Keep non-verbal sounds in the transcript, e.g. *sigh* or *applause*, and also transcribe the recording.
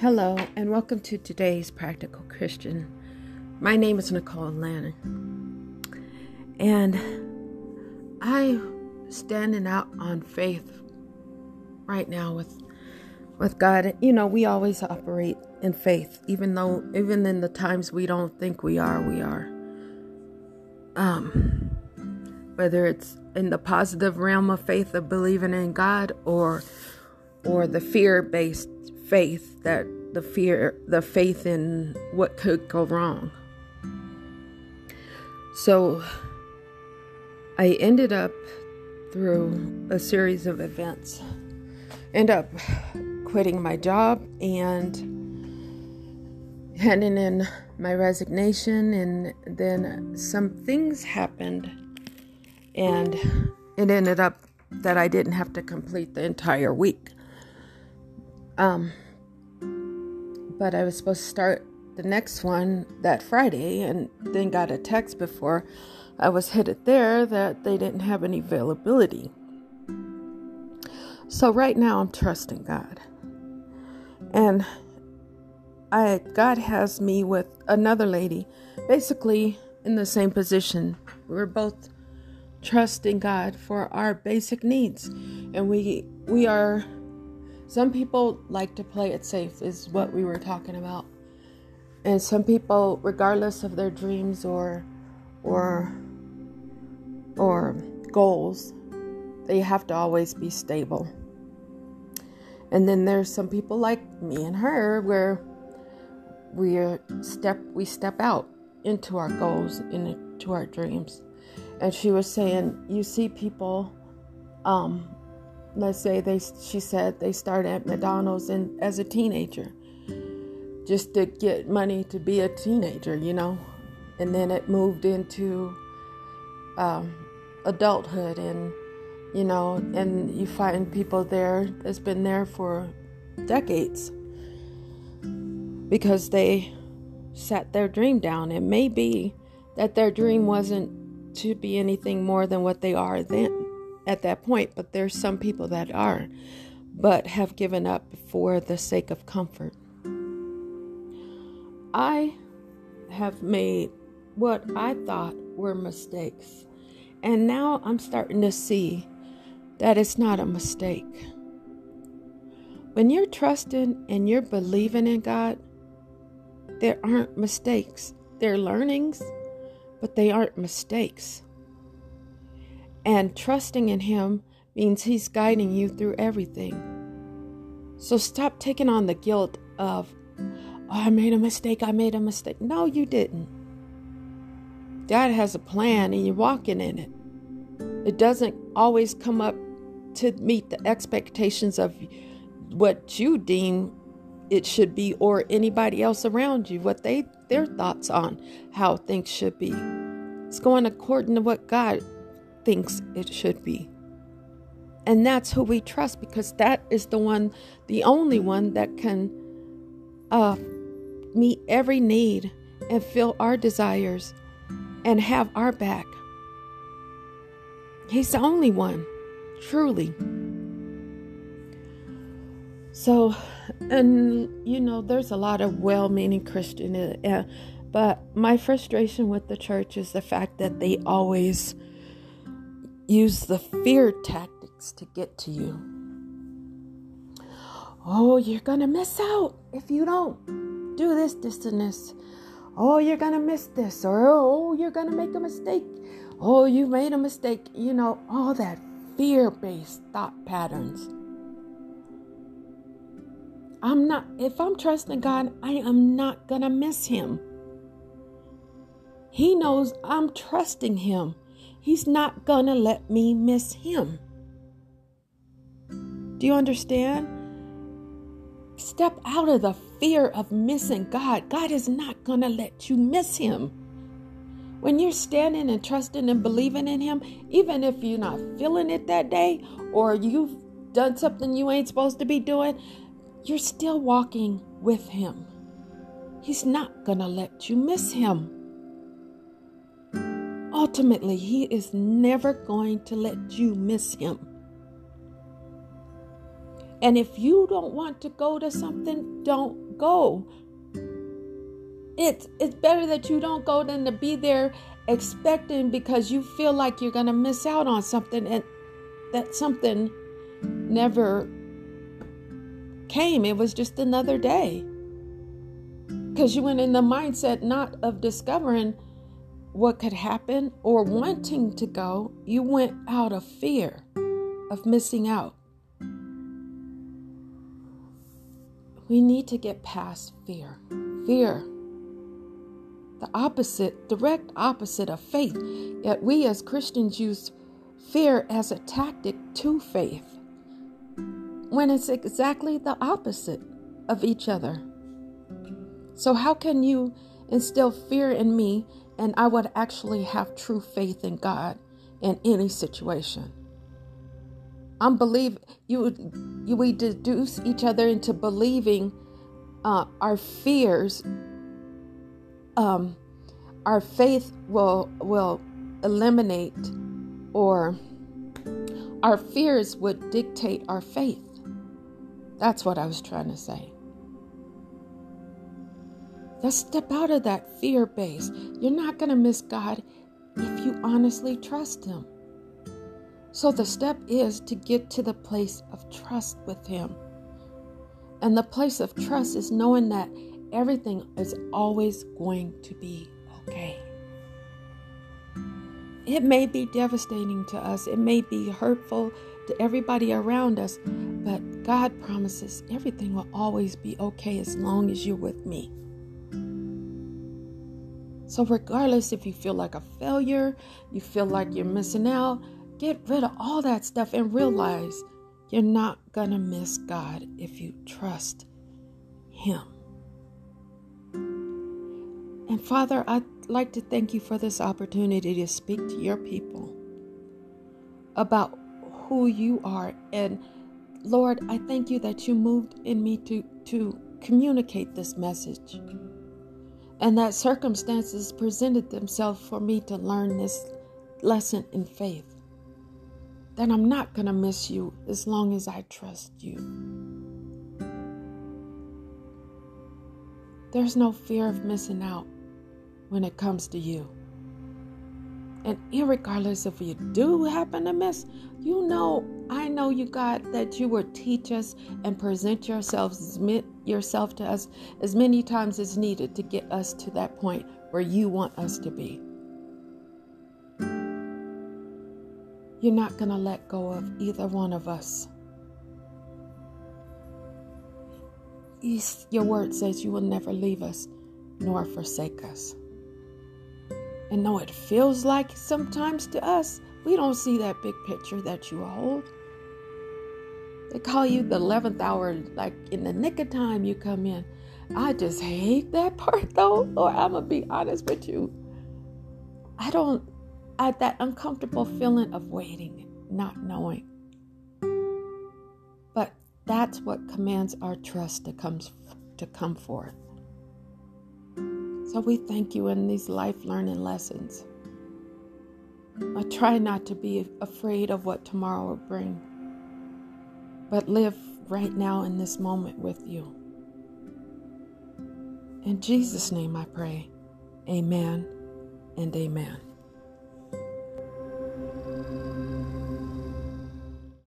Hello, and welcome to today's Practical Christian. My name is Nicole Lannon, and I'm standing out on faith right now with with God. You know, we always operate in faith, even though even in the times we don't think we are, we are. Um, whether it's in the positive realm of faith of believing in God or or the fear-based faith that the fear the faith in what could go wrong. So I ended up through a series of events end up quitting my job and handing in my resignation and then some things happened and it ended up that I didn't have to complete the entire week. Um, but I was supposed to start the next one that Friday and then got a text before I was headed there that they didn't have any availability. So right now I'm trusting God. And I God has me with another lady basically in the same position. We're both trusting God for our basic needs. And we we are some people like to play it safe is what we were talking about. And some people regardless of their dreams or or or goals, they have to always be stable. And then there's some people like me and her where we step we step out into our goals, into our dreams and she was saying, you see people, um, let's say they, she said they started at McDonald's and as a teenager, just to get money to be a teenager, you know, and then it moved into um, adulthood and you know, and you find people there that's been there for decades because they sat their dream down. It may be that their dream wasn't to be anything more than what they are then at that point, but there's some people that are, but have given up for the sake of comfort. I have made what I thought were mistakes, and now I'm starting to see that it's not a mistake. When you're trusting and you're believing in God, there aren't mistakes. They're learnings but they aren't mistakes. And trusting in Him means He's guiding you through everything. So stop taking on the guilt of, oh, I made a mistake, I made a mistake. No, you didn't. God has a plan and you're walking in it. It doesn't always come up to meet the expectations of what you deem it should be or anybody else around you what they their thoughts on how things should be it's going according to what god thinks it should be. And that's who we trust because that is the one the only one that can uh, meet every need and fill our desires and have our back. He's the only one truly. So, and you know, there's a lot of well meaning Christian, uh, but my frustration with the church is the fact that they always use the fear tactics to get to you. Oh, you're going to miss out if you don't do this, this, and this. Oh, you're going to miss this, or oh, you're going to make a mistake. Oh, you made a mistake. You know, all that fear based thought patterns I'm not, if I'm trusting God, I am not going to miss Him. He knows I'm trusting Him. He's not to let me miss Him. Do you understand? Step out of the fear of missing God. God is not to let you miss Him. When you're standing and trusting and believing in Him, even if you're not feeling it that day or you've done something you ain't supposed to be doing, you're still walking with Him. He's not going to let you miss Him. Ultimately, He is never going to let you miss Him. And if you don't want to go to something, don't go. It's it's better that you don't go than to be there expecting because you feel like you're gonna miss out on something and that something never came. It was just another day. Because you went in the mindset not of discovering what could happen or wanting to go, you went out of fear of missing out. We need to get past fear. Fear, the opposite, direct opposite of faith. Yet we as Christians use fear as a tactic to faith when it's exactly the opposite of each other. So, how can you instill fear in me and I would actually have true faith in God in any situation? I'm believe you, you we deduce each other into believing uh, our fears. Um, our faith will will eliminate, or our fears would dictate our faith. That's what I was trying to say. Let's step out of that fear base. You're not going to miss God if you honestly trust Him. So the step is to get to the place of trust with Him. And the place of trust is knowing that everything is always going to be okay. It may be devastating to us, it may be hurtful to everybody around us, but God promises everything will always be okay as long as you're with me. So, regardless if you feel like a failure, you feel like you're missing out, get rid of all that stuff and realize you're not going to miss God if you trust Him. And Father, I'd like to thank you for this opportunity to speak to your people about who you are. And Lord, I thank you that you moved in me to, to communicate this message and that circumstances presented themselves for me to learn this lesson in faith. That I'm not going to miss you as long as I trust you. There's no fear of missing out when it comes to you. And regardless if you do happen to miss, you know, I know you, God, that you will teach us and present yourselves submit yourself to us as many times as needed to get us to that point where you want us to be. You're not going to let go of either one of us. Your word says you will never leave us nor forsake us. And though it feels like sometimes to us, we don't see that big picture that you hold. They call you the 11th hour, like in the nick of time you come in. I just hate that *laughs* part though, Lord. I'm going to be honest with you. I don't, I, have that uncomfortable feeling of waiting, not knowing. But that's what commands our trust to, comes, to come forth. So we thank you in these life learning lessons. I try not to be afraid of what tomorrow will bring, but live right now in this moment with you. In Jesus' name I pray. Amen and amen.